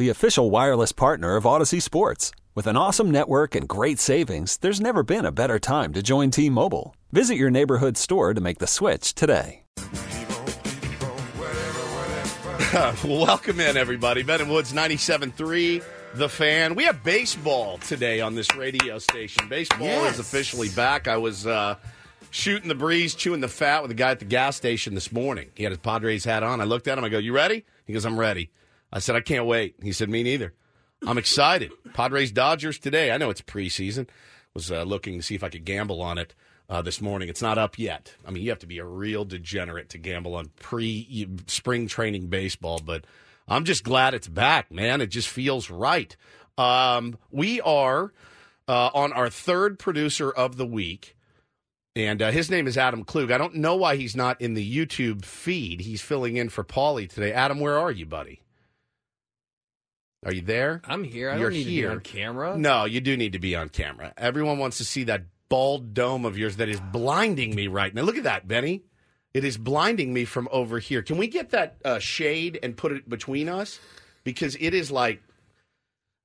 the official wireless partner of Audacy Sports. With an awesome network and great savings, there's never been a better time to join T Mobile. Visit your neighborhood store to make the switch today. Welcome in, everybody. Ben and Woods 97.3, The Fan. We have baseball today on this radio station. Baseball Yes. is officially back. I was uh, shooting the breeze, chewing the fat with a guy at the gas station this morning. He had his Padres hat on. I looked at him. I go, You ready? He goes, I'm ready. I said, I can't wait. He said, Me neither. I'm excited. Padres Dodgers today. I know it's preseason. Was uh, looking to see if I could gamble on it uh, this morning. It's not up yet. I mean, you have to be a real degenerate to gamble on pre spring training baseball, but I'm just glad it's back, man. It just feels right. Um, we are uh, on our third producer of the week. And uh, his name is Adam Klug. I don't know why he's not in the YouTube feed. He's filling in for Paulie today. Adam, where are you, buddy? Are you there? I'm here. I You're don't need here. to be on camera. No, you do need to be on camera. Everyone wants to see that bald dome of yours that is blinding me right now. Look at that, Benny. It is blinding me from over here. Can we get that uh, shade and put it between us? Because it is like.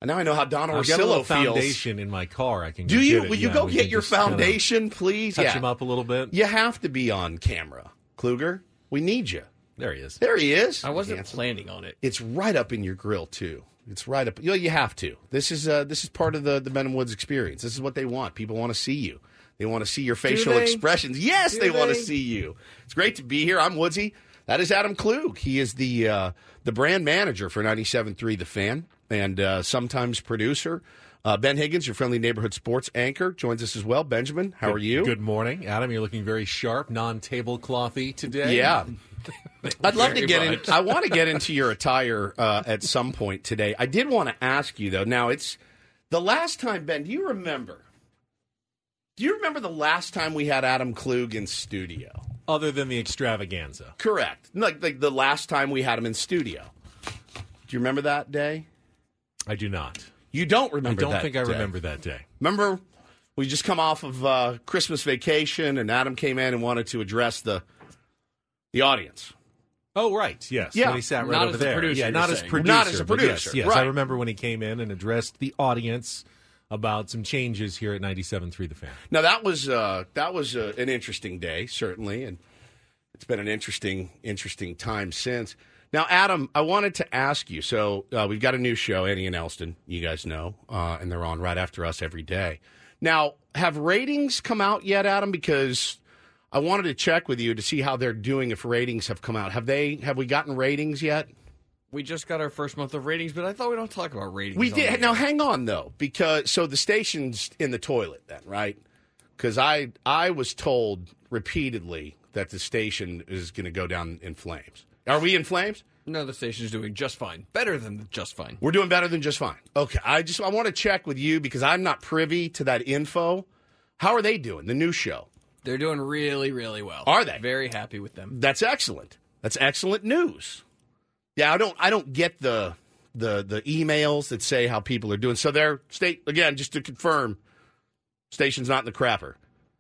Now I know how Don I've got a little Orsillo feels. foundation in my car. I can. Do go you? Get it. Will you Yeah, go we get can your just kinda foundation, please? Touch yeah. him up a little bit. You have to be on camera, Kluger. We need you. There he is. There he is. I wasn't Handsome. planning on it. It's right up in your grill too. It's right up. You, know, you have to. This is uh, this is part of the the Ben and Woods experience. This is what they want. People want to see you. They want to see your facial they? expressions. Yes, Do they, want to see you. It's great to be here. I'm Woodsy. That is Adam Klug. He is the uh, the brand manager for 97.3 The Fan and uh, sometimes producer. Uh, ben Higgins, your friendly neighborhood sports anchor, joins us as well. Benjamin, how are you? Good morning, Adam. You're looking very sharp, non-tableclothy today. Yeah. I'd love to get in. I want to get into your attire uh, at some point today. I did want to ask you though. Now it's the last time, Ben. Do you remember? Do you remember the last time we had Adam Klug in studio? Other than the extravaganza, Correct. Like like the last time we had him in studio. Do you remember that day? I do not. You don't remember? I don't think I day. remember that day. Remember, we just come off of uh, Christmas vacation, and Adam came in and wanted to address the the audience. Oh, right. Yes. Yeah. When he sat right Not over there. producer, yeah, not as saying. producer. Not as a but yes, producer, Yes, right. I remember when he came in and addressed the audience about some changes here at 97.3 The Fan. Now that was uh, that was uh, an interesting day, certainly, and it's been an interesting interesting time since. Now, Adam, I wanted to ask you. So uh, we've got a new show, Annie and Elston. You guys know, uh, and they're on right after us every day. Now, have ratings come out yet, Adam? Because I wanted to check with you to see how they're doing. If ratings have come out, have they? Have we gotten ratings yet? We just got our first month of ratings, but I thought we don't talk about ratings. We did. Now, hang on though, because so the station's in the toilet then, right? Because I I was told repeatedly that the station is going to go down in flames. Are we in flames? No, the station's doing just fine. Better than just fine. We're doing better than just fine. Okay, I just I want to check with you because I'm not privy to that info. How are they doing? The new show. They're doing really, really well. Are they? Very happy with them. That's excellent. That's excellent news. Yeah, I don't I don't get the the the emails that say how people are doing. So they're state again, just to confirm, station's not in the crapper.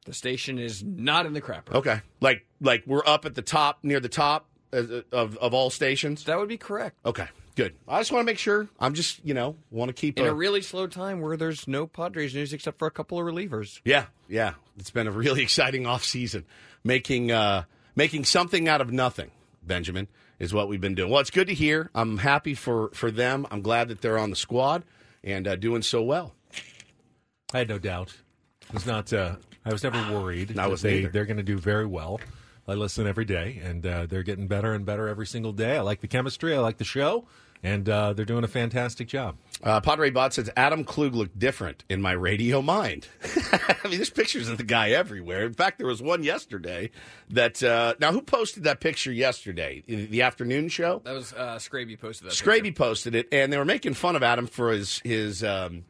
The station is not in the crapper. Okay, like like we're up at the top near the top uh, of of all stations. That would be correct. Okay, good. I just want to make sure. I'm just you know want to keep In a, a really slow time where there's no Padres news except for a couple of relievers. yeah yeah. It's been a really exciting off season, making uh making something out of nothing. Benjamin is what we've been doing. Well, it's good to hear. I'm happy for for them. I'm glad that they're on the squad and uh, doing so well. I had no doubt. I was not. Uh, I was never worried. I wasn't they, either. They're going to do very well. I listen every day, and uh, they're getting better and better every single day. I like the chemistry. I like the show, and uh, they're doing a fantastic job. Uh, Padre Bot says Adam Klug looked different in my radio mind. I mean, there's pictures of the guy everywhere. In fact, there was one yesterday that. Uh, now, who posted that picture yesterday? The afternoon show? That was uh, Scraby posted that. Scraby picture. posted it, and they were making fun of Adam for his his. Um,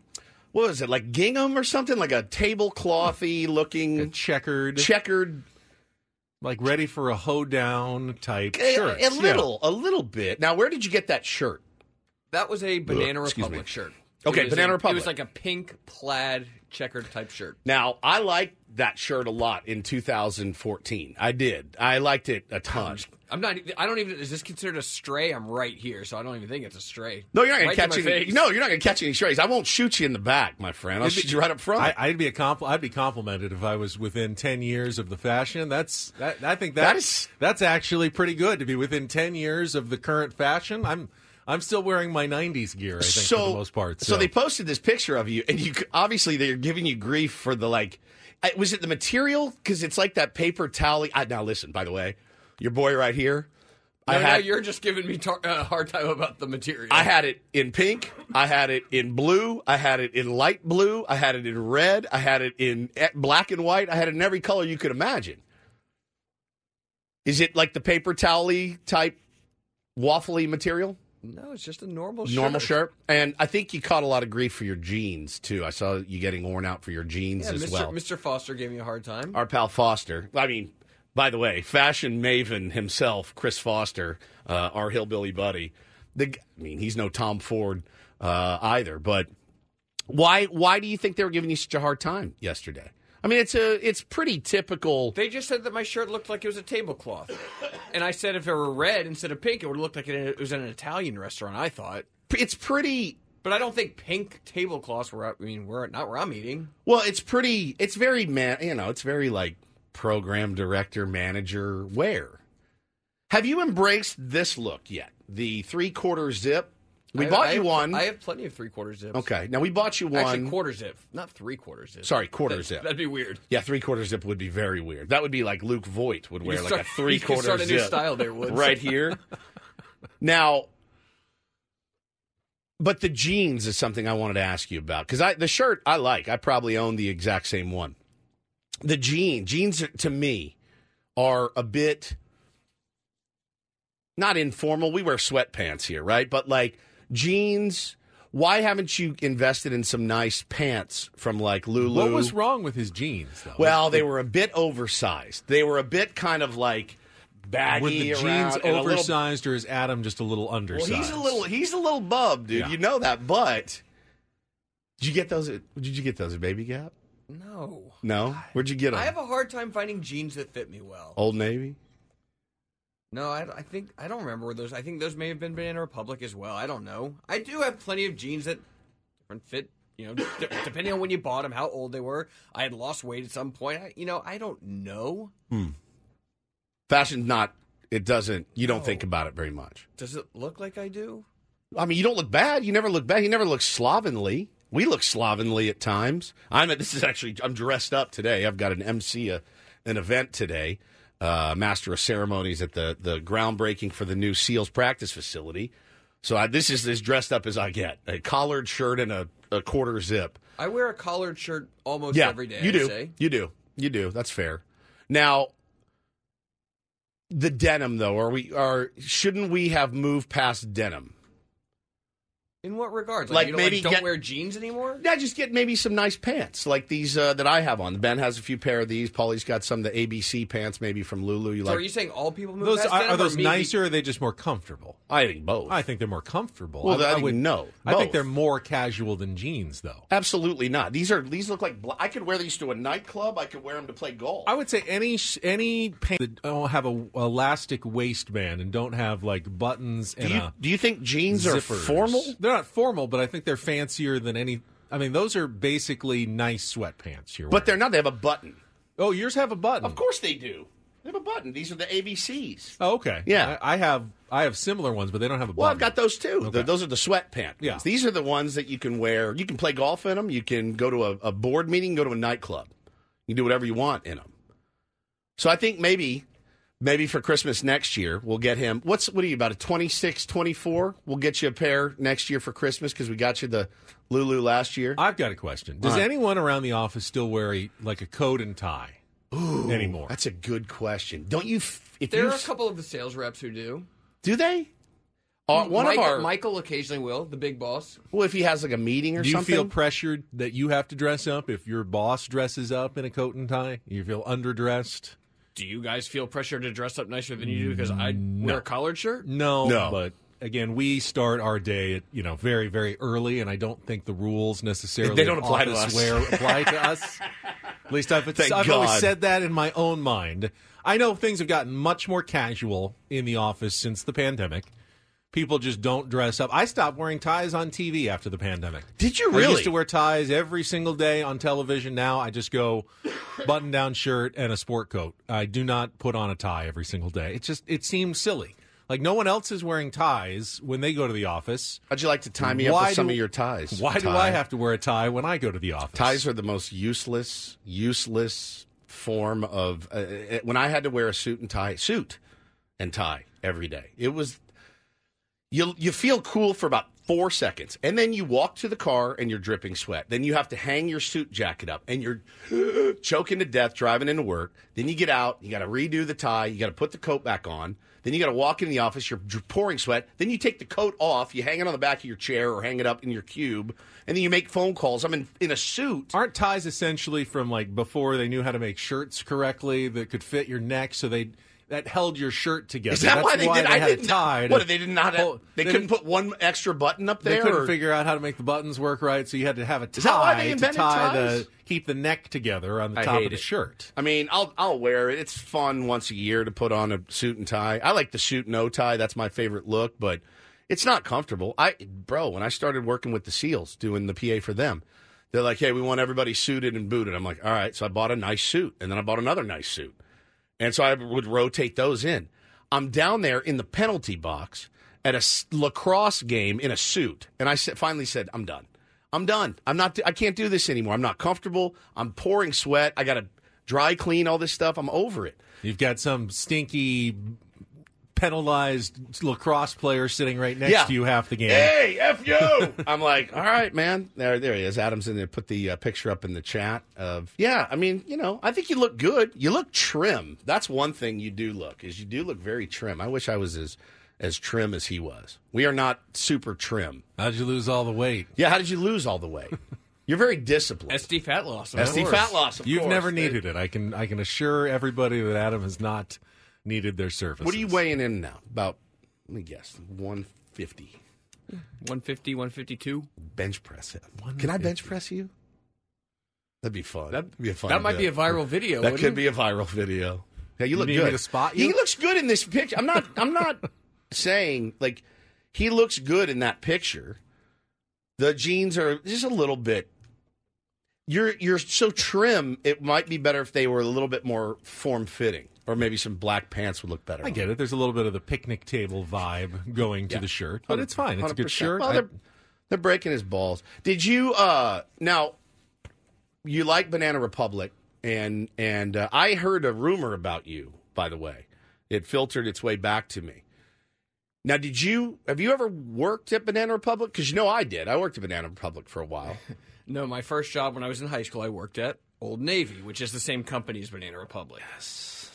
what was it like gingham or something like a tableclothy looking Checkered, checkered like ready for a hoedown type a, shirt. a little a little bit. Now, where did you get that shirt? That was a Banana excuse Republic me. shirt. Okay, Banana a- Republic. It was like a pink plaid checkered type shirt. Now, I liked that shirt a lot in 2014. I did. I liked it a ton. I'm not. I don't even. Is this considered a stray? I'm right here, so I don't even think it's a stray. No, you're not gonna to catch any. face. No, you're not going to catch any strays. I won't shoot you in the back, my friend. I'll It'd be- shoot you right up front. I, I'd be a compl- I'd be complimented if I was within ten years of the fashion. That's that, I think That that's that's actually pretty good to be within ten years of the current fashion. I'm I'm still wearing my '90s gear. I think so, for the most part. So. they posted this picture of you, and you obviously they're giving you grief for the like. Was it the material? Because it's like that paper towel. I, now listen, by the way, your boy right here. No, I no, you're just giving me a uh, hard time about the material. I had it in pink. I had it in blue. I had it in light blue. I had it in red. I had it in eh, black and white. I had it in every color you could imagine. Is it like the paper towel type waffly material? No, it's just a normal shirt. Normal shirt. And I think you caught a lot of grief for your jeans, too. I saw you getting worn out for your jeans Yeah, as Mr. well. Mr. Foster gave me a hard time. Our pal Foster. I mean, by the way, fashion maven himself, Chris Foster, uh, our hillbilly buddy. The, g- I mean, he's no Tom Ford uh, either. But why? Why do you think they were giving you such a hard time yesterday? I mean, it's a it's pretty typical. They just said that my shirt looked like it was a tablecloth, and I said if it were red instead of pink, it would look like it, was in an Italian restaurant. I thought, It's pretty. but I don't think pink tablecloths were. I mean, we're not where I'm eating. Well, it's pretty. It's very man. You know, it's very like program director, manager wear. Have you embraced this look yet? The three quarter zip. We I- bought I you have- one. I have plenty of three quarter zips. okay, now we bought you one. Actually, quarter zip, not three quarter zip. Sorry, quarter That- zip. That'd be weird. Yeah, three quarter zip would be very weird. That would be like Luke Voigt would wear could like start- a three you could quarter start a new style there, Woods. right here. now, but the jeans is something I wanted to ask you about because I the shirt I like. I probably own the exact same one. The jean jeans to me are a bit not informal. We wear sweatpants here, right? But like jeans. Why haven't you invested in some nice pants from like Lulu? What was wrong with his jeans though? Well, they were a bit oversized. They were a bit kind of like baggy were the around jeans and a little- oversized, or is Adam just a little undersized? well, he's a little he's a little bub, dude. Yeah. You know that, but did you get those? At, did you get those at Baby Gap? No, No. Where'd you get them? I have a hard time finding jeans that fit me well. Old Navy. No, I, I think I don't remember where those. I think those may have been Banana Republic as well. I don't know. I do have plenty of jeans that different fit. You know, d- depending on when you bought them, how old they were. I had lost weight at some point. I, you know, I don't know. Hmm. Fashion's not. It doesn't. You don't No. think about it very much. Does it look like I do? I mean, you don't look bad. You never look bad. You never look slovenly. We look slovenly at times. I'm. This is actually. I'm dressed up today. I've got an MC a, an event today. Uh, master of ceremonies at the the groundbreaking for the new SEALs practice facility. So I, this is as dressed up as I get. A collared shirt and a, a quarter zip. I wear a collared shirt almost yeah, every day. you do. Say. You do. You do. That's fair. Now, the denim though, are we are shouldn't we have moved past denim? In what regards? Like you don't, maybe don't get- wear jeans anymore? Yeah, just get maybe some nice pants like these uh, that I have on. Ben has a few pair of these. Paulie's got some of the ABC pants, maybe from Lulu. You So like? are you saying all people move those past are, are those me- nicer? Or are they just more comfortable? I think both. I think they're more comfortable. Well, I think no, I think they're more casual than jeans, though. Absolutely not. These are these look like I could wear these to a nightclub. I could wear them to play golf. I would say any any pants that don't have a elastic waistband and don't have like buttons do and you a do you think jeans are formal? They're not formal, but I think they're fancier than any. I mean, those are basically nice sweatpants. You're But they're not. They have a button. Oh, yours have a button. Of course they do. They have a button. These are the ABCs. Oh, okay. Yeah. I, I have I have similar ones, but they don't have a button. Well, I've got those too. The- those are the sweatpants. Yeah. These are the ones that you can wear. You can play golf in them. You can go to a, a board meeting, go to a nightclub. You can do whatever you want in them. So I think maybe maybe for Christmas next year, we'll get him. What's what are you about a 26, 24? We'll get you a pair next year for Christmas because we got you the Lulu last year. I've got a question. Does All right. anyone around the office still wear a, like a coat and tie anymore? That's a good question. Don't you? f- If There you are a f- couple of the sales reps who do. do they? Uh, one Mike- of our Michael occasionally will, the big boss. well, if he has like a meeting or something. Do you something. feel pressured that you have to dress up if your boss dresses up in a coat and tie? You feel underdressed? Do you guys feel pressure to dress up nicer than you do because I wear a collared shirt? No, No. But again, we start our day at you know very very early, and I don't think the rules necessarily They don't apply to us. wear apply to us. At least I've, Thank I've always said that in my own mind. I know things have gotten much more casual in the office since the pandemic. People just don't dress up. I stopped wearing ties on TV after the pandemic. Did you really? I used to wear ties every single day on television. Now I just go button down shirt and a sport coat. I do not put on a tie every single day. It just it seems silly. Like no one else is wearing ties when they go to the office. How'd you like to tie me up Why with some do- of your ties? Why do I have to wear a tie when I go to the office? Ties are the most useless, useless form of. Uh, uh, when I had to wear a suit and tie, suit and tie every day, it was. You you feel cool for about four seconds, and then you walk to the car and you're dripping sweat. Then you have to hang your suit jacket up, and you're choking to death driving into work. Then you get out, you got to redo the tie, you got to put the coat back on. Then you got to walk in the office, you're pouring sweat. Then you take the coat off, you hang it on the back of your chair or hang it up in your cube, and then you make phone calls. I'm in, in a suit. Aren't ties essentially from like before they knew how to make shirts correctly that could fit your neck, so they that held your shirt together? Is that That's why they did? I had a didn't. tie. to what they did not? Have, hold- they, couldn't put one extra button up there. They couldn't or- figure out how to make the buttons work right, so you had to have a tie Is that why they to tie ties? the keep the neck together on the I top of the it. shirt. I mean, I'll I'll wear it. It's fun once a year to put on a suit and tie. I like the suit no tie. That's my favorite look, but it's not comfortable. I bro, when I started working with the SEALs doing the PA for them, they're like, "Hey, we want everybody suited and booted." I'm like, "All right." So I bought a nice suit, and then I bought another nice suit, and so I would rotate those in. I'm down there in the penalty box at a lacrosse game in a suit, and I finally said, "I'm done. I'm done. I'm not. I can't do this anymore. I'm not comfortable. I'm pouring sweat. I got to dry clean all this stuff. I'm over it." You've got some stinky, penalized lacrosse player sitting right next Yeah. to you half the game. Hey, F you! I'm like, all right, man. There, there he is. Adam's in there. Put the uh, picture up in the chat of, yeah. I mean, you know, I think you look good. You look trim. That's one thing you do look is you do look very trim. I wish I was as as trim as he was. We are not super trim. How'd you lose all the weight? Yeah. How did you lose all the weight? You're very disciplined. SD fat loss. of SD course. fat loss. Of You've course. never needed it. I can I can assure everybody that Adam has not needed their services. What are you weighing in now? About let me guess, 150 150, 152. bench press. It. Can I bench press you? That'd be fun. That'd be a fun. That might bit. be a viral video. That could it? be a viral video. Yeah, you look need good. me to spot you? He looks good in this picture. I'm not. I'm not saying like he looks good in that picture. The jeans are just a little bit. You're you're so trim. It might be better if they were a little bit more form fitting, or maybe some black pants would look better. I get it. There's a little bit of the picnic table vibe going to Yeah. the shirt, but it's fine. It's a good shirt. Well, they're, they're breaking his balls. Did you uh now you like Banana Republic and and uh, I heard a rumor about you, by the way. It filtered its way back to me. Now, did you have you ever worked at Banana Republic? Because you know I did. I worked at Banana Republic for a while. No, my first job when I was in high school, I worked at Old Navy, which is the same company as Banana Republic. Yes.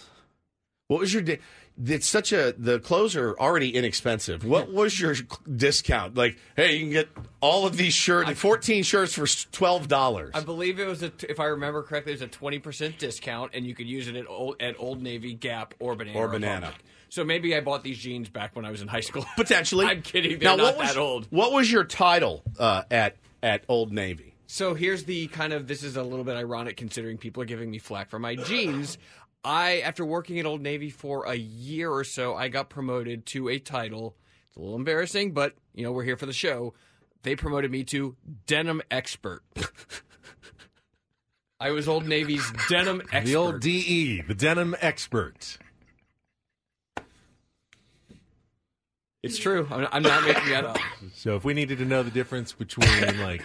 What was your? Di- it's such a the clothes are already inexpensive. What was your discount? Like, hey, you can get all of these shirts, fourteen shirts for twelve dollars. I believe it was a, if I remember correctly, it was a twenty percent discount, and you could use it at Old, at Old Navy, Gap, or Banana Or Republic. Banana. So maybe I bought these jeans back when I was in high school. Potentially. I'm kidding. They're now, not what was, that old. What was your title uh, at at Old Navy? So here's the kind of this is a little bit ironic considering people are giving me flack for my jeans. I after working at Old Navy for a year or so, I got promoted to a title. It's a little embarrassing, but you know, we're here for the show. They promoted me to denim expert. I was Old Navy's denim expert. the old DE, the denim expert. It's true. I'm, I'm not making that up. So if we needed to know the difference between like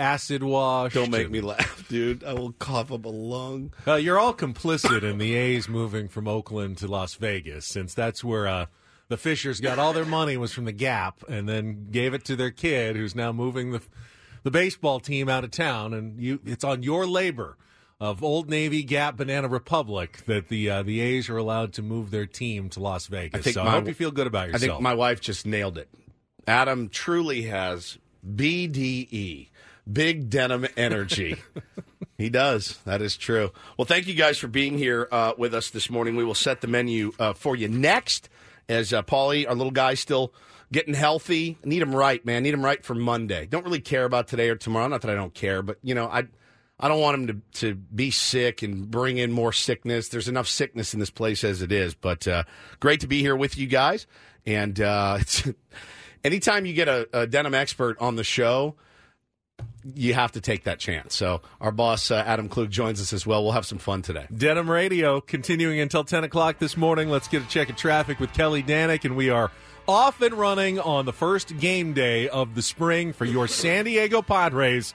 acid wash, Don't make and- me laugh, dude. I will cough up a lung. Uh, you're all complicit in the A's moving from Oakland to Las Vegas, since that's where uh, the Fishers got all their money was from the Gap, and then gave it to their kid, who's now moving the the baseball team out of town, and you it's on your labor of Old Navy, Gap, Banana Republic that the uh, the A's are allowed to move their team to Las Vegas. I think so my- I hope you feel good about yourself. I think my wife just nailed it. Adam truly has BDE, big denim energy. he does. That is true. Well, thank you guys for being here uh, with us this morning. We will set the menu uh, for you next as uh, Paulie, our little guy, still getting healthy. Need him right, man. Need him right for Monday. Don't really care about today or tomorrow. Not that I don't care, but you know, I. I don't want him to, to be sick and bring in more sickness. There's enough sickness in this place as it is. But uh, great to be here with you guys. And uh, anytime you get a, a denim expert on the show, you have to take that chance. So our boss uh, Adam Klug joins us as well. We'll have some fun today. Denim Radio continuing until 10 o'clock this morning. Let's get a check of traffic with Kelly Danick, and we are off and running on the first game day of the spring for your San Diego Padres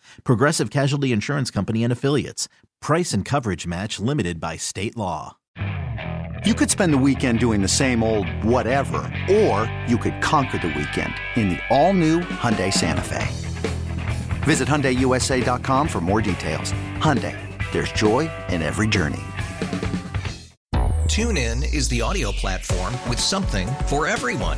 Progressive Casualty Insurance Company and Affiliates. Price and coverage match limited by state law. You could spend the weekend doing the same old whatever, or you could conquer the weekend in the all-new Hyundai Santa Fe. Visit HyundaiUSA.com for more details. Hyundai, there's joy in every journey. TuneIn is the audio platform with something for everyone.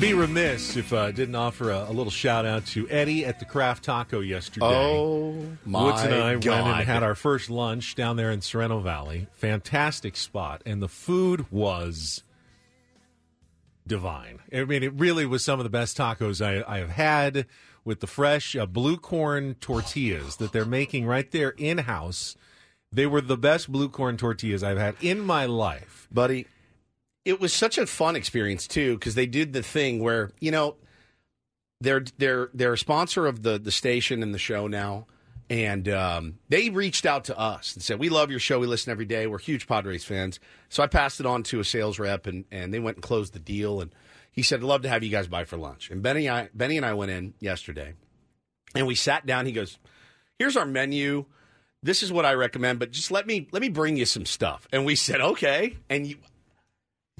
Be remiss if I didn't offer a, a little shout out to Eddie at the Craft Taco yesterday. Oh my Woods and I God. went and had our first lunch down there in Sorrento Valley. Fantastic spot, and the food was divine. I mean, it really was some of the best tacos I, I have had with the fresh uh, blue corn tortillas that they're making right there in house. They were the best blue corn tortillas I've had in my life. buddy. It was such a fun experience too because they did the thing where you know they're they're they're a sponsor of the the station and the show now, and um, they reached out to us and said we love your show, we listen every day, we're huge Padres fans. So I passed it on to a sales rep and and they went and closed the deal and he said I'd love to have you guys by for lunch. And Benny I, Benny and I went in yesterday and we sat down. He goes, "Here's our menu." This is what I recommend, but just let me let me bring you some stuff. And we said, okay. And you,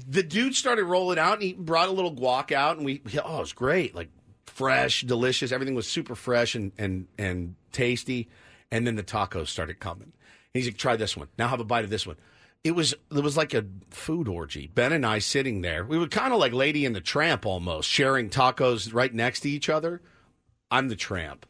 the dude started rolling out and he brought a little guac out and we oh it was great. Like fresh delicious. Everything was super fresh and and and tasty. And then the tacos started coming. He's like try this one. Now have a bite of this one. It was it was like a food orgy. Ben and i sitting there. We were kind of like lady and the tramp almost sharing tacos right next to each other. I'm the tramp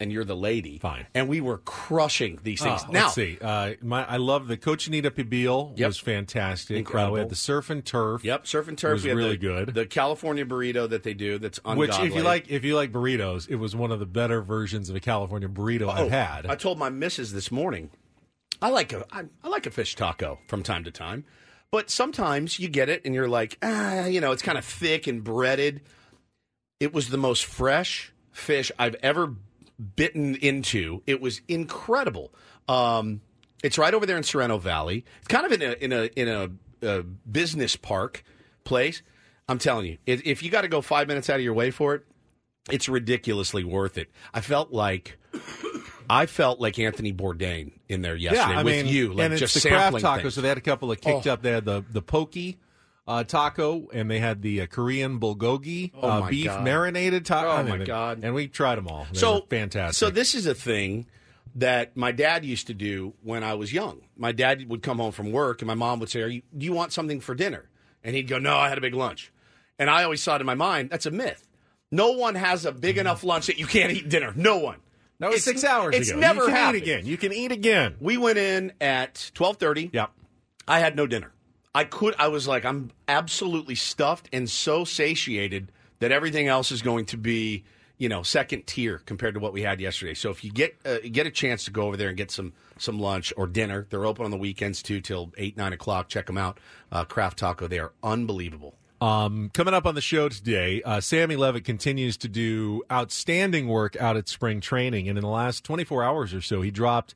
and you're the lady Fine. and we were crushing these things Uh, now let's see. Uh, my, I love the Cochinita Pibil Yep. was fantastic. Incredible. Uh, we had the surf and turf. Yep, surf and turf was we had really the- good. The California burrito that they do, that's ungodly. Which, if you like, if you like burritos, it was one of the better versions of a California burrito I've had. Oh, I told my missus this morning, I like a I, I like a fish taco from time to time, but sometimes you get it and you're like, ah, you know, it's kind of thick and breaded. It was the most fresh fish I've ever bitten into. It was incredible. Um, it's right over there in Sorrento Valley. It's kind of in a in a in a, a business park place. I'm telling you, if, if you got to go five minutes out of your way for it, it's ridiculously worth it. I felt like I felt like Anthony Bourdain in there yesterday yeah, I with mean, you, like and it's just the craft sampling tacos. things. So they had a couple of kicked Oh. up. They had the the pokey uh, taco, and they had the uh, Korean bulgogi Oh, uh, beef God. marinated taco. Oh, I my God. And we tried them all. They so were fantastic. So this is a thing that my dad used to do when I was young. My dad would come home from work, and my mom would say, "Are you? Do you want something for dinner?" And he'd go, "No, I had a big lunch." And I always thought in my mind, that's a myth. No one has a big enough lunch that you can't eat dinner. No one. that was It's- six hours It's ago. never you can happened. eat again. You can eat again. We went in at twelve thirty. Yep. I had no dinner. I could. I was like, I'm absolutely stuffed and so satiated that everything else is going to be, you know, second tier compared to what we had yesterday. So if you get uh, get a chance to go over there and get some some lunch or dinner, they're open on the weekends too till eight nine o'clock. Check them out. Uh, Craft Taco. They are unbelievable. Um, coming up on the show today, uh, Sammy Levitt continues to do outstanding work out at spring training. And in the last 24 hours or so, he dropped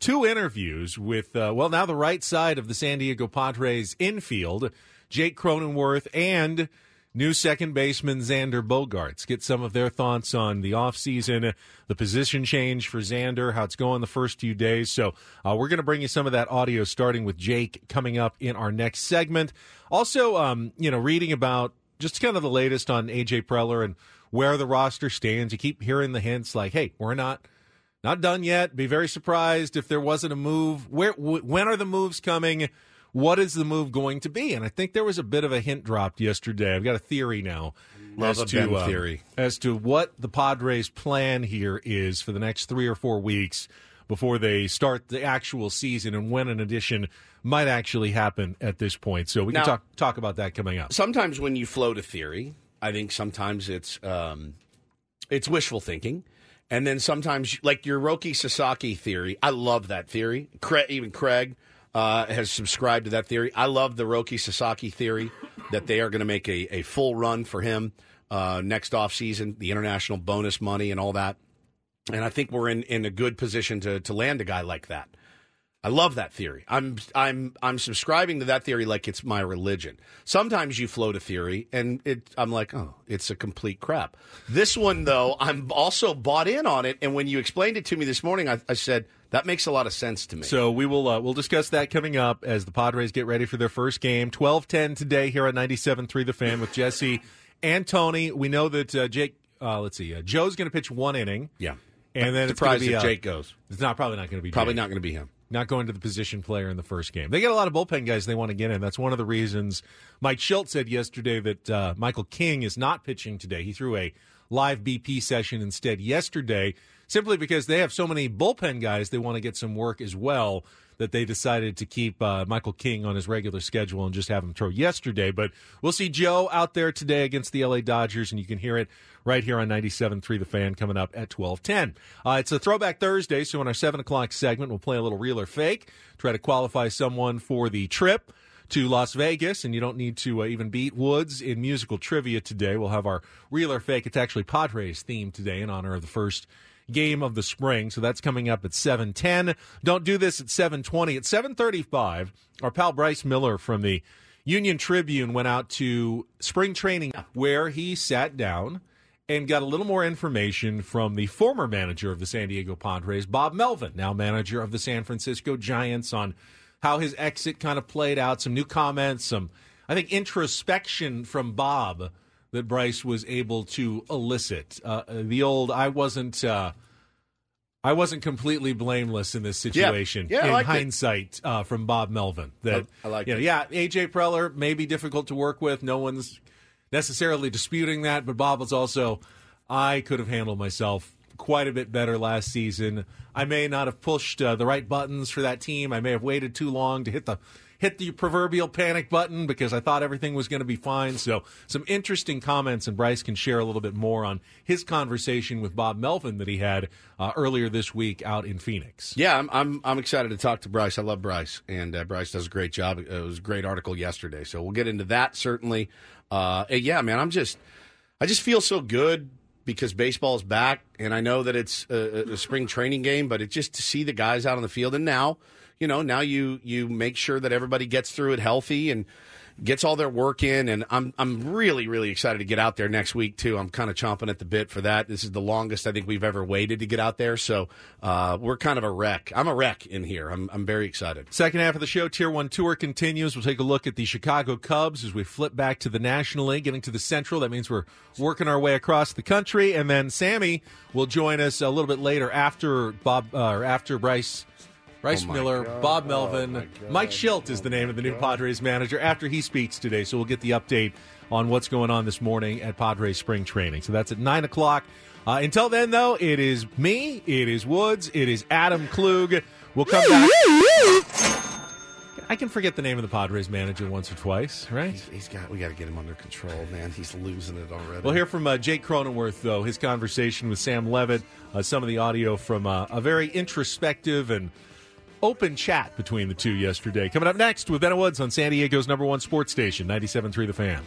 two interviews with, uh, well, now the right side of the San Diego Padres infield, Jake Cronenworth and new second baseman Xander Bogaerts. Get some of their thoughts on the offseason, the position change for Xander, how it's going the first few days. So uh, we're going to bring you some of that audio starting with Jake coming up in our next segment. Also, um, you know, reading about just kind of the latest on AJ Preller and where the roster stands. You keep hearing the hints like, "Hey, we're not not done yet. Be very surprised if there wasn't a move. Where w- when are the moves coming? What is the move going to be?" And I think there was a bit of a hint dropped yesterday. I've got a theory now Love as a to um, theory. as to what the Padres' plan here is for the next three or four weeks before they start the actual season and when an addition might actually happen at this point. So we Now- can talk talk about that coming up. sometimes when you float a theory, I think sometimes it's um, it's wishful thinking, and then sometimes like your Roki Sasaki theory. I love that theory. Craig, even Craig uh, has subscribed to that theory. I love the Roki Sasaki theory that they are going to make a, a full run for him uh, next offseason, the international bonus money and all that. And I think we're in, in a good position to to land a guy like that. I love that theory. I'm I'm I'm subscribing to that theory like it's my religion. Sometimes you float a theory and it I'm like, "Oh, it's a complete crap." This one though, I'm also bought in on it and when you explained it to me this morning, I, I said, "That makes a lot of sense to me." So we will uh, we'll discuss that coming up as the Padres get ready for their first game. 12-10 today here at 97.3 The Fan with Jesse and Tony. We know that uh, Jake, uh, let's see, uh, Joe's going to pitch one inning. yeah. And then it's going surprised to be if uh, Jake goes. It's not probably not going to be Probably Jake. not going to be him. Not going to the position player in the first game. They get a lot of bullpen guys they want to get in. That's one of the reasons Mike Schultz said yesterday that uh, Michael King is not pitching today. He threw a live BP session instead yesterday, simply because they have so many bullpen guys they want to get some work as well that they decided to keep uh, Michael King on his regular schedule and just have him throw yesterday. But we'll see Joe out there today against the LA Dodgers, and you can hear it right here on 97.3 The Fan coming up at 1210. Uh, it's a Throwback Thursday, so in our 7 o'clock segment, we'll play a little real or fake, try to qualify someone for the trip to Las Vegas, and you don't need to uh, even beat Woods in musical trivia today. We'll have our real or fake. It's actually Padres themed today in honor of the first game of the spring. So that's coming up at 7:10. Don't do this at 7:20. At 7:35, our pal Bryce Miller from the Union Tribune went out to spring training where he sat down and got a little more information from the former manager of the San Diego Padres, Bob Melvin, now manager of the San Francisco Giants, on how his exit kind of played out, some new comments, some, I think, introspection from Bob that Bryce was able to elicit. Uh, the old, I wasn't. Uh, I wasn't completely blameless in this situation. Yeah, I in hindsight, uh, from Bob Melvin, that I- I liked you know, yeah, AJ Preller may be difficult to work with. No one's necessarily disputing that, but Bob was also, I could have handled myself quite a bit better last season. I may not have pushed uh, the right buttons for that team. I may have waited too long to hit the hit the proverbial panic button because I thought everything was going to be fine. So, some interesting comments, and Bryce can share a little bit more on his conversation with Bob Melvin that he had uh, earlier this week out in Phoenix. Yeah, I'm, I'm I'm excited to talk to Bryce. I love Bryce, and uh, Bryce does a great job. It was a great article yesterday, so we'll get into that certainly. Uh, yeah, man, I'm just I just feel so good because baseball's back, and I know that it's a, a spring training game, but it's just to see the guys out on the field, and now you know now you you make sure that everybody gets through it healthy and gets all their work in, and I'm I'm really really excited to get out there next week too. I'm kind of chomping at the bit for that. This is the longest I think we've ever waited to get out there, so uh, we're kind of a wreck. I'm a wreck in here. I'm I'm very excited. Second half of the show, Tier 1 Tour continues. We'll take a look at the Chicago Cubs as we flip back to the National League, getting to the Central. That means we're working our way across the country. And then Sammy will join us a little bit later after Bob uh, or after Bryce. Bryce Oh Miller, God. Bob Oh Melvin, God. Mike Shildt is the name of the new Padres manager after he speaks today. So we'll get the update on what's going on this morning at Padres spring training. So that's at 9 o'clock. Uh, until then, though, it is me, it is Woods, it is Adam Klug. We'll come back. I can forget the name of the Padres manager once or twice, right? He's, he's got we got to get him under control, man. He's losing it already. We'll hear from uh, Jake Cronenworth, though, his conversation with Sam Levitt, uh, some of the audio from uh, a very introspective and open chat between the two yesterday. Coming up next with Ben Woods on San Diego's number one sports station, 97.3 The Fan.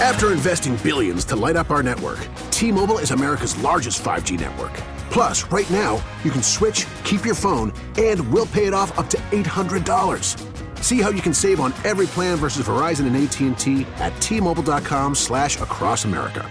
After investing billions to light up our network, T-Mobile is America's largest 5G network. Plus, right now, you can switch, keep your phone, and we'll pay it off up to $800. See how you can save on every plan versus Verizon and AT&T at T-Mobile.com slash across America.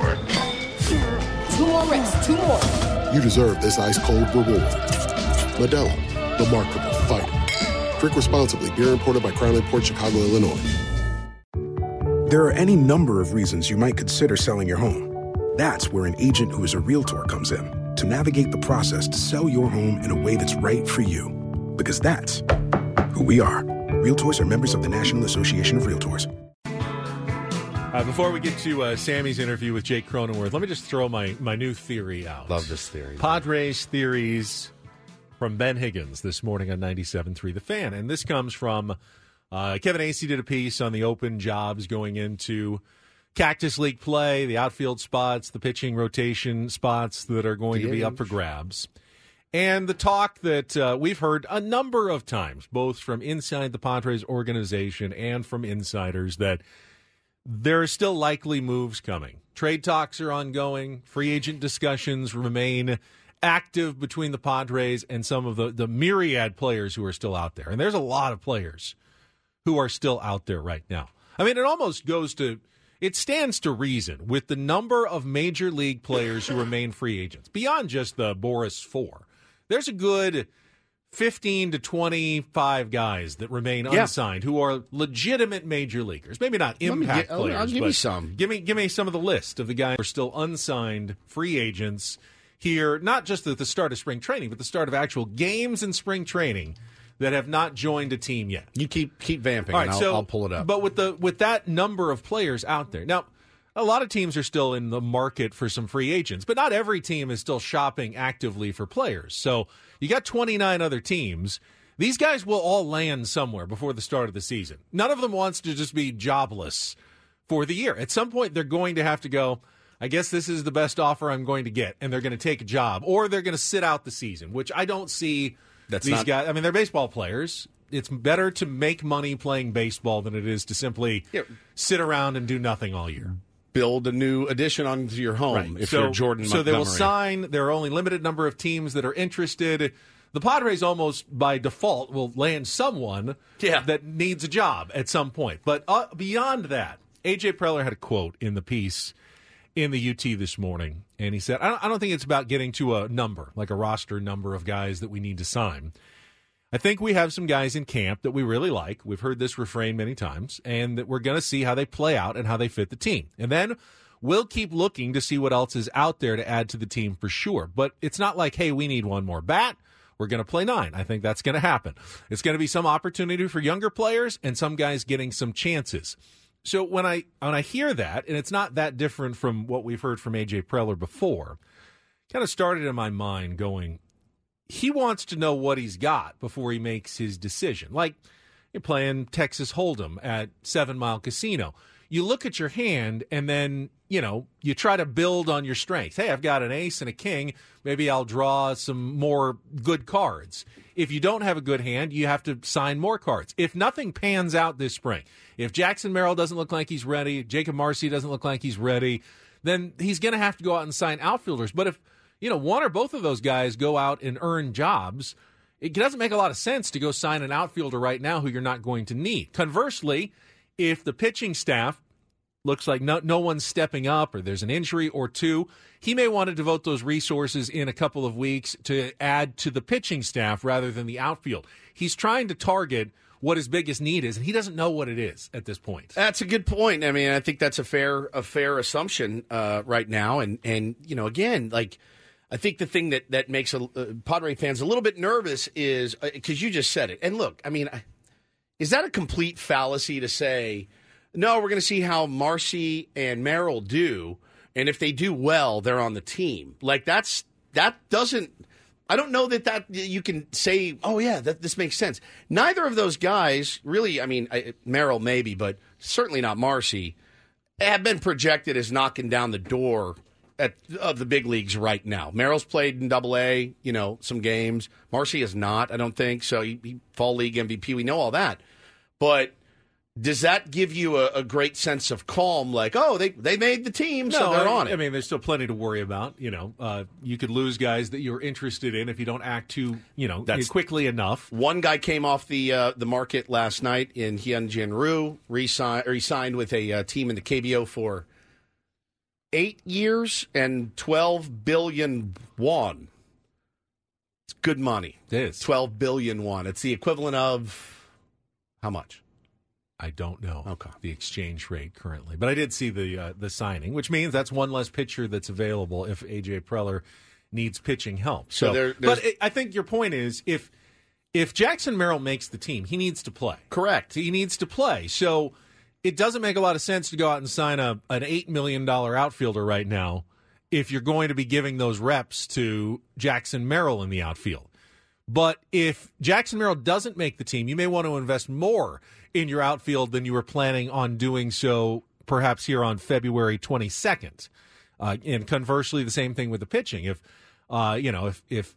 more reps, two more. you deserve this ice cold reward. Modelo, the Markable Fighter. Drink responsibly. Beer imported by Crown Port Chicago, Illinois. There are any number of reasons you might consider selling your home. That's where an agent who is a realtor comes in to navigate the process to sell your home in a way that's right for you. Because that's who we are. Realtors are members of the National Association of Realtors. Uh, before we get to uh, Sammy's interview with Jake Cronenworth, let me just throw my, my new theory out. Love this theory. Padres theories from Ben Higgins this morning on 97.3 The Fan. And this comes from uh, Kevin Acee did a piece on the open jobs going into Cactus League play, the outfield spots, the pitching rotation spots that are going to be up for grabs. And the talk that uh, we've heard a number of times, both from inside the Padres organization and from insiders, that there are still likely moves coming. Trade talks are ongoing. Free agent discussions remain active between the Padres and some of the, the myriad players who are still out there. And there's a lot of players who are still out there right now. I mean, it almost goes to, it stands to reason with the number of major league players who remain free agents, beyond just the Boras Four. There's a good 15 to 25 guys that remain Yeah. unsigned who are legitimate major leaguers. Maybe not impact get- I'll- players. I'll give you some. Give me, give me some of the list of the guys who are still unsigned free agents here, not just at the start of spring training, but the start of actual games in spring training that have not joined a team yet. You keep keep vamping, All and I'll, so I'll pull it up. But with the with that number of players out there now, a lot of teams are still in the market for some free agents, but not every team is still shopping actively for players. So you got 29 other teams. These guys will all land somewhere before the start of the season. None of them wants to just be jobless for the year. At some point, they're going to have to go. I guess this is the best offer I'm going to get, and they're going to take a job, or they're going to sit out the season, which I don't see. That's these not- guys. I mean, they're baseball players. It's better to make money playing baseball than it is to simply sit around and do nothing all year. Build a new addition onto your home if so, you're Jordan So they will sign. There are only limited number of teams that are interested. The Padres almost by default will land someone that needs a job at some point. But uh, beyond that, AJ Preller had a quote in the piece in the UT this morning, and he said, I don't, I don't think it's about getting to a number, like a roster number of guys that we need to sign. I think we have some guys in camp that we really like. We've heard this refrain many times, and that we're going to see how they play out and how they fit the team. And then we'll keep looking to see what else is out there to add to the team for sure. But it's not like, hey, we need one more bat. We're going to play nine. I think that's going to happen. It's going to be some opportunity for younger players and some guys getting some chances. So when I when I hear that, and it's not that different from what we've heard from AJ Preller before, kind of started in my mind going, he wants to know what he's got before he makes his decision. Like You're playing Texas Hold'em at Seven Mile Casino. You look at your hand and then, you know, you try to build on your strength. Hey, I've got an ace and a king. Maybe I'll draw some more good cards. If you don't have a good hand, you have to sign more cards. If nothing pans out this spring, if Jackson Merrill doesn't look like he's ready, Jakob Marsee doesn't look like he's ready, then he's going to have to go out and sign outfielders. But if, you know, one or both of those guys go out and earn jobs, it doesn't make a lot of sense to go sign an outfielder right now who you're not going to need. Conversely, if the pitching staff looks like no, no one's stepping up or there's an injury or two, he may want to devote those resources in a couple of weeks to add to the pitching staff rather than the outfield. He's trying to target what his biggest need is, and he doesn't know what it is at this point. That's a good point. I mean, I think that's a fair a fair assumption uh, right now, and and you know, again, like I think the thing that that makes a, uh, Padre fans a little bit nervous is because uh, you just said it. And look, I mean, is that a complete fallacy to say? No, we're going to see how Marsee and Merrill do, and if they do well, they're on the team. Like that's that doesn't. I don't know that that you can say, oh yeah, that this makes sense. Neither of those guys really. I mean, I, Merrill maybe, but certainly not Marsee. Have been projected as knocking down the door at, of the big leagues right now. Merrill's played in Double A, you know, some games. Marsee is not, I don't think. So he, he fall league MVP. We know all that, but does that give you a, a, great sense of calm? Like, oh, they they made the team, no, so they're I, on it. I mean, there's still plenty to worry about. You know, uh, you could lose guys that you're interested in if you don't act too, you know, That's, quickly enough. One guy came off the uh, the market last night in Hyunjin Ryu, re-signed, re-signed with a uh, team in the KBO for eight years and 12 billion won. It's good money. It is. 12 billion won. It's the equivalent of how much? I don't know. Okay. The exchange rate currently, but I did see the uh, the signing, which means that's one less pitcher that's available if AJ Preller needs pitching help. So, so there, but it, I think your point is if if Jackson Merrill makes the team, he needs to play. Correct. He needs to play. So it doesn't make a lot of sense to go out and sign a an eight million dollar outfielder right now if you're going to be giving those reps to Jackson Merrill in the outfield. But if Jackson Merrill doesn't make the team, you may want to invest more in your outfield than you were planning on doing so perhaps here on February 22nd. Uh, and conversely, the same thing with the pitching. If uh, you know, if if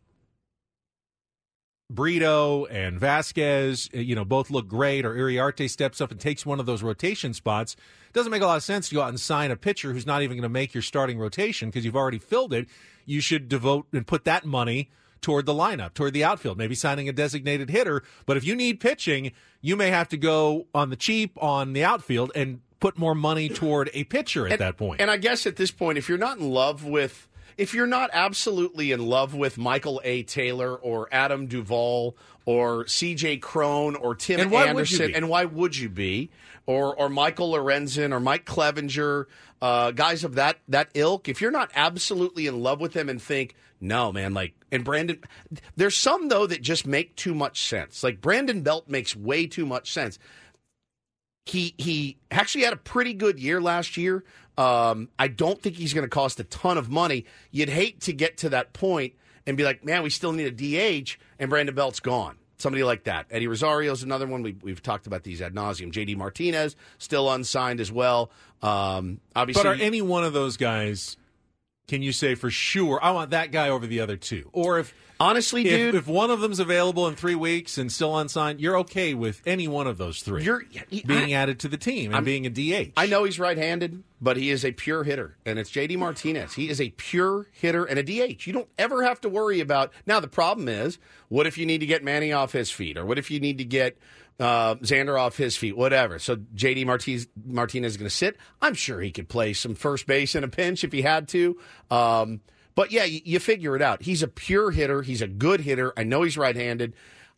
Brito and Vasquez, uh, you know, both look great, or Iriarte steps up and takes one of those rotation spots. Doesn't make a lot of sense to go out and sign a pitcher who's not even going to make your starting rotation because you've already filled it. You should devote and put that money toward the lineup, toward the outfield, maybe signing a designated hitter. But if you need pitching, you may have to go on the cheap on the outfield and put more money toward a pitcher at and, that point. And I guess at this point, if you're not in love with if you're not absolutely in love with Michael A. Taylor or Adam Duvall or C.J. Cron or Tim and Anderson, and why would you be? Or or Michael Lorenzen or Mike Clevinger, uh, guys of that that ilk. If you're not absolutely in love with them and think, no, man, like and Brandon, there's some though that just make too much sense. Like Brandon Belt makes way too much sense. He he actually had a pretty good year last year. Um, I don't think he's going to cost a ton of money. You'd hate to get to that point and be like, man, we still need a DH, and Brandon Belt's gone. Somebody like that. Eddie Rosario's another one. We, have talked about these ad nauseum. JD Martinez still unsigned as well. Um, obviously, but are any one of those guys? Can you say for sure I want that guy over the other two? Or if Honestly, if, dude, if one of them's available in three weeks and still unsigned, you're okay with any one of those 3 you're being I, added to the team and I'm, being a DH. I know he's right-handed, but he is a pure hitter, and it's JD Martinez. He is a pure hitter and a DH. You don't ever have to worry about. Now the problem is, what if you need to get Manny off his feet, or what if you need to get uh, Xander off his feet, whatever. So JD Martinez, Martinez is going to sit. I'm sure he could play some first base in a pinch if he had to. Um, but yeah, you, you figure it out. He's a pure hitter. He's a good hitter. I know he's right handed.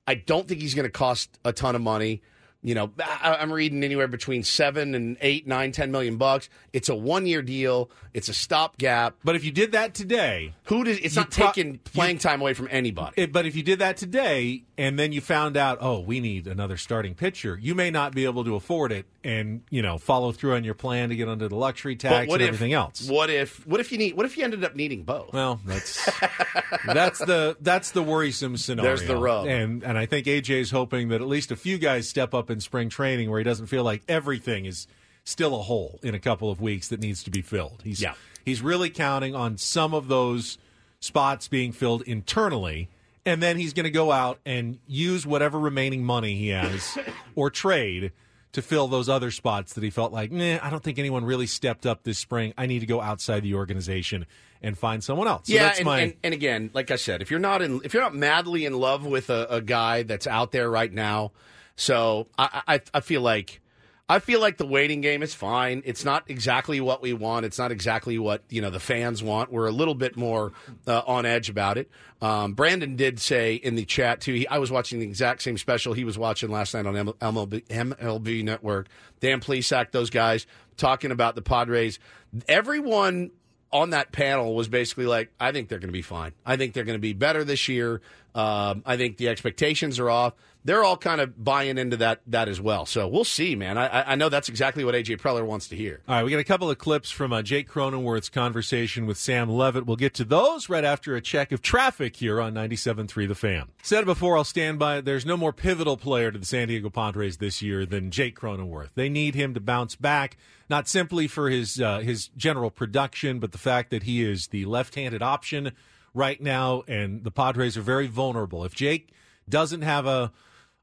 I don't think he's going to cost a ton of money. you know, I, I'm reading anywhere between seven and eight, nine, ten million bucks. It's a one year deal. It's a stopgap. But if you did that today, who does? It's not pro- taking playing time away from anybody. It- but if you did that today and then you found out, oh, we need another starting pitcher, you may not be able to afford it and, you know, follow through on your plan to get under the luxury tax and if, everything else. What if? What if you need? What if you ended up needing both? Well, that's that's the that's the worrisome scenario. There's the rub. And and I think AJ is hoping that at least a few guys step up in spring training where he doesn't feel like everything is still a hole in a couple of weeks that needs to be filled. He's Yeah. he's really counting on some of those spots being filled internally and then he's going to go out and use whatever remaining money he has or trade to fill those other spots that he felt like, nah, I don't think anyone really stepped up this spring. I need to go outside the organization and find someone else. So yeah, that's and, my and, and again, like I said, if you're not in, if you're not madly in love with a, a guy that's out there right now, so I, I, I feel like. I feel like the waiting game is fine. It's not exactly what we want. It's not exactly what you know the fans want. We're a little bit more uh, on edge about it. Um, Brandon did say in the chat too. He, I was watching the exact same special he was watching last night on MLB, MLB Network. Dan Plesac, those guys talking about the Padres. Everyone on that panel was basically like, I think they're going to be fine. I think they're going to be better this year. Um, I think the expectations are off. They're all kind of buying into that that as well. So we'll see, man. I, I- know that's exactly what AJ Preller wants to hear. All right, we got a couple of clips from uh, Jake Cronenworth's conversation with Sam Levitt. We'll get to those right after a check of traffic here on 97.3 The Fan. Said before, I'll stand by. There's no more pivotal player to the San Diego Padres this year than Jake Cronenworth. They need him to bounce back, not simply for his uh, his general production, but the fact that he is the left-handed option right now, and the Padres are very vulnerable. If Jake doesn't have a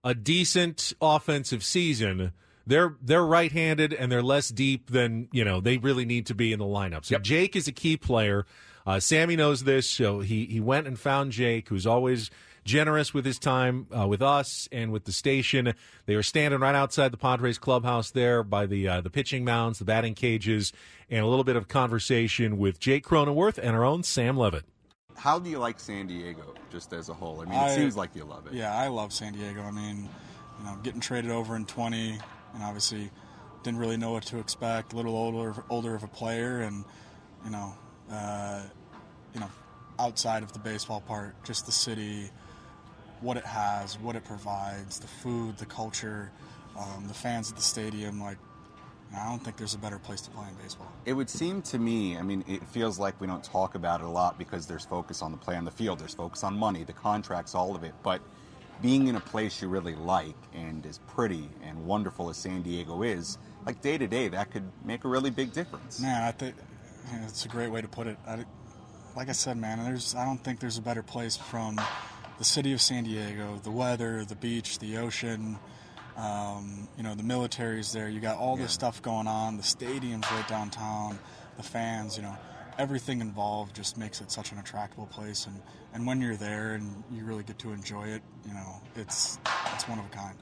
a decent offensive season, they're they're right-handed and they're less deep than you know they really need to be in the lineup. So Jake is a key player. Uh, Sammy knows this, so he he went and found Jake, who's always generous with his time uh, with us and with the station. They were standing right outside the Padres clubhouse there by the uh, the pitching mounds, the batting cages, and a little bit of conversation with Jake Cronenworth and our own Sam Levitt. How do you like San Diego just as a whole? I mean, it I- seems like you love it. Yeah, I love San Diego. I mean, you know, getting traded over in 20, and obviously didn't really know what to expect. A little older, older of a player, and you know, uh, you know, outside of the baseball part, just the city, what it has, what it provides, the food, the culture, um, the fans at the stadium. Like, I don't think there's a better place to play in baseball. It would seem to me, I mean, it feels like we don't talk about it a lot because there's focus on the play on the field, there's focus on money, the contracts, all of it. But being in a place you really like and as pretty and wonderful as San Diego is, like day to day, that could make a really big difference. Man, I think it's a great way to put it. I, like I said, man, there's I don't think there's a better place from the city of San Diego, the weather, the beach, the ocean. Um, you know, the military's there. You got all this stuff going on. The stadium's right downtown. The fans, you know, everything involved just makes it such an attractive place. And, and when you're there and you really get to enjoy it, you know, it's it's one of a kind.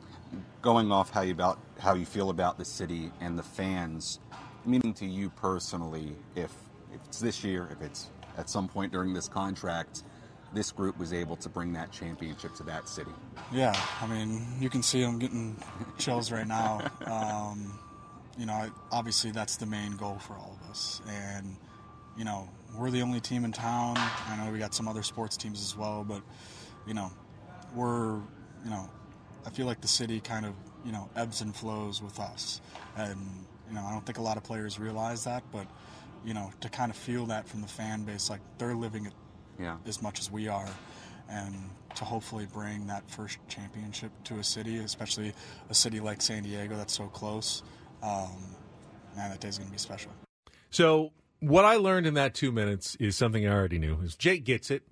Going off how you about how you feel about the city and the fans, meaning to you personally, if if it's this year, if it's at some point during this contract, this group was able to bring that championship to that city. Yeah, I mean, you can see I'm getting chills right now. Um, you know, obviously that's the main goal for all of us, and you know, we're the only team in town. I know we got some other sports teams as well, but you know, we're you know, I feel like the city kind of you know ebbs and flows with us, and you know, I don't think a lot of players realize that, but you know, to kind of feel that from the fan base, like they're living it Yeah. as much as we are, and to hopefully bring that first championship to a city, especially a city like San Diego that's so close. Um, man, that day's going to be special. So what I learned in that two minutes is something I already knew. Is Jake gets it.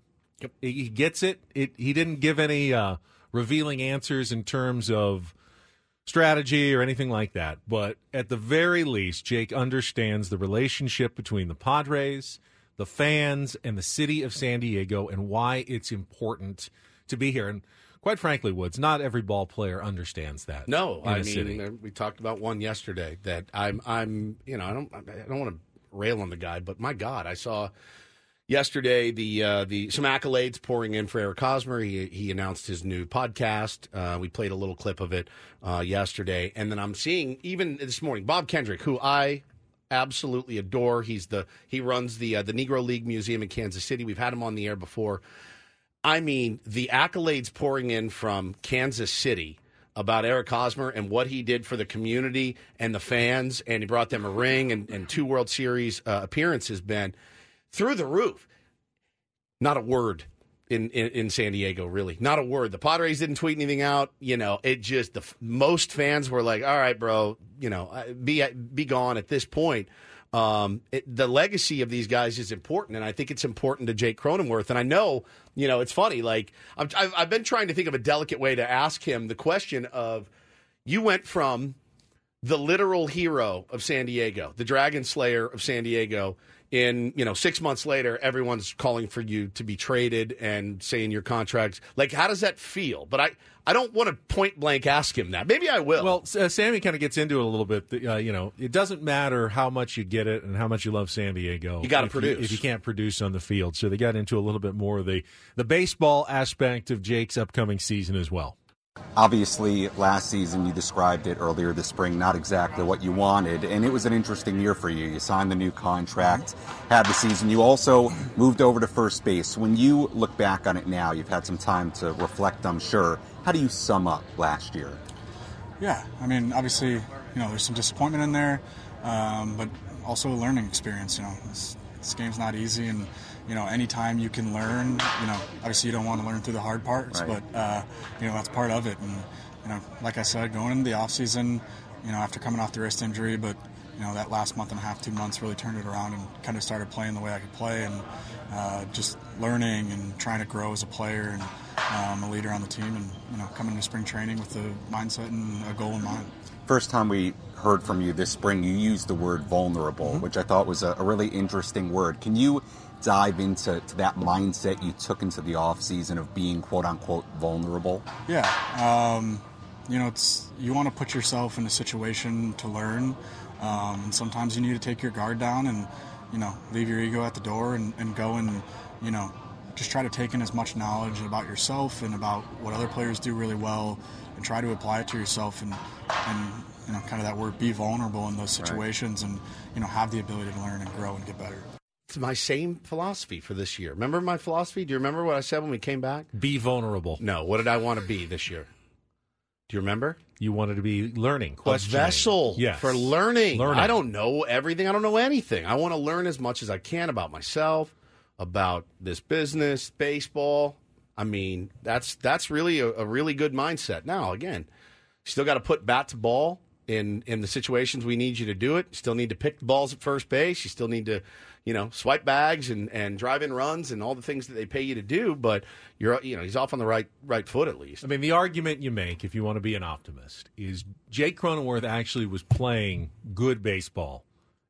Yep. He he gets it. It he didn't give any uh, revealing answers in terms of strategy or anything like that. But at the very least, Jake understands the relationship between the Padres, the fans, and the city of San Diego and why it's important to be here. And quite frankly, Woods, not every ball player understands that. No, I mean city. we talked about one yesterday that I'm I'm you know I don't I don't want to rail on the guy, but my God, I saw yesterday the uh, the some accolades pouring in for Eric Hosmer. He he announced his new podcast. Uh, we played a little clip of it uh, yesterday, and then I'm seeing even this morning Bob Kendrick, who I absolutely adore. He's the he runs the uh, the Negro League Museum in Kansas City. We've had him on the air before. I mean, the accolades pouring in from Kansas City about Eric Hosmer and what he did for the community and the fans, and he brought them a ring and, and two World Series uh, appearances. Ben through the roof. Not a word in, in, in San Diego, really. Not a word. The Padres didn't tweet anything out. You know, it just the most fans were like, "All right, bro, you know, be be gone at this point." Um, it, the legacy of these guys is important, and I think it's important to Jake Cronenworth. And I know, you know, it's funny. Like i I've, I've been trying to think of a delicate way to ask him the question of, you went from the literal hero of San Diego, the Dragon Slayer of San Diego, in you know six months later everyone's calling for you to be traded and saying your contracts like how does that feel? But i i don't want to point blank ask him that. Maybe i will. Well uh, sammy kind of gets into it a little bit uh, you know it doesn't matter how much you get it and how much you love san diego you got to produce. you, if you can't produce on the field. So they got into a little bit more of the the baseball aspect of jake's upcoming season as well Obviously, last season you described it earlier this spring, not exactly what you wanted, and it was an interesting year for you. You signed the new contract, had the season. You also moved over to first base. When you look back on it now, you've had some time to reflect, I'm sure. How do you sum up last year? Yeah, I mean, obviously, you know, there's some disappointment in there, um, but also a learning experience. You know, this, this game's not easy, and you know, anytime you can learn, you know, obviously you don't want to learn through the hard parts, right. but uh, you know that's part of it. And you know, like I said, going into the off season, you know, after coming off the wrist injury, but you know that last month and a half, two months really turned it around and kind of started playing the way I could play and uh, just learning and trying to grow as a player and um, a leader on the team and you know coming to spring training with the mindset and a goal in mind. First time we heard from you this spring, you used the word vulnerable, mm-hmm. which I thought was a, a really interesting word. Can you dive into that mindset you took into the off season of being quote unquote vulnerable? Yeah, um, you know, it's you want to put yourself in a situation to learn, um, and sometimes you need to take your guard down and you know leave your ego at the door and, and go and you know just try to take in as much knowledge about yourself and about what other players do really well and try to apply it to yourself and and you know kind of that word be vulnerable in those situations right. and you know have the ability to learn and grow and get better my same philosophy for this year. Remember my philosophy? Do you remember what I said when we came back? Be vulnerable. No. What did I want to be this year? Do you remember? You wanted to be learning, a vessel yes. for learning. learning. I don't know everything. I don't know anything. I want to learn as much as I can about myself, about this business, baseball. I mean, that's that's really a, a really good mindset. Now, again, you still got to put bat to ball in in the situations we need you to do it. You still need to pick the balls at first base. You still need to you know, swipe bags and, and drive in runs and all the things that they pay you to do, but you're you know, he's off on the right right foot at least. I mean, the argument you make if you want to be an optimist is Jake Cronenworth actually was playing good baseball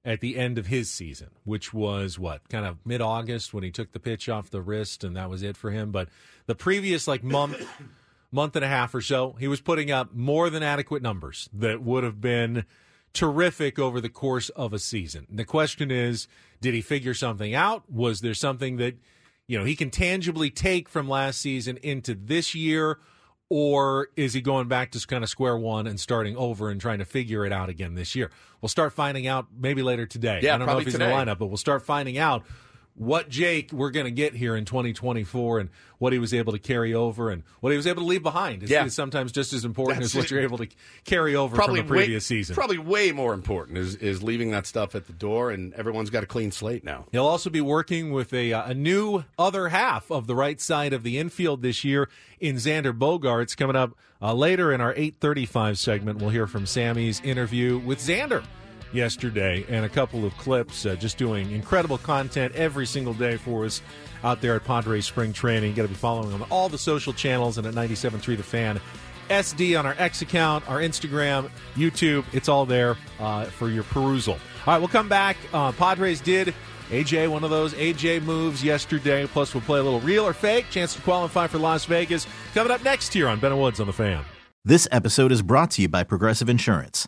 at the end of his season, which was what, kind of mid August when he took the pitch off the wrist and that was it for him. But the previous like month month and a half or so, he was putting up more than adequate numbers that would have been terrific over the course of a season. The question is, did he figure something out? Was there something that, you know, he can tangibly take from last season into this year? Or is he going back to kind of square one and starting over and trying to figure it out again this year? We'll start finding out maybe later today. Yeah, I don't know if he's today. in the lineup, but we'll start finding out what Jake we're going to get here in 2024 and what he was able to carry over and what he was able to leave behind is, yeah. is sometimes just as important That's as what it. you're able to carry over probably from the previous way, season. Probably way more important is, is leaving that stuff at the door, and everyone's got a clean slate now. He'll also be working with a, uh, a new other half of the right side of the infield this year in Xander Bogaerts. Coming up uh, later in our 835 segment, we'll hear from Sammy's interview with Xander yesterday and a couple of clips uh, just doing incredible content every single day for us out there at Padres Spring Training. Got to be following on all the social channels and at 97.3 The Fan. SD on our X account, our Instagram, YouTube. It's all there uh, for your perusal. All right, we'll come back. Uh, Padres did AJ, one of those AJ moves yesterday. Plus, we'll play a little real or fake. Chance to qualify for Las Vegas. Coming up next here on Ben Woods on the Fan. This episode is brought to you by Progressive Insurance.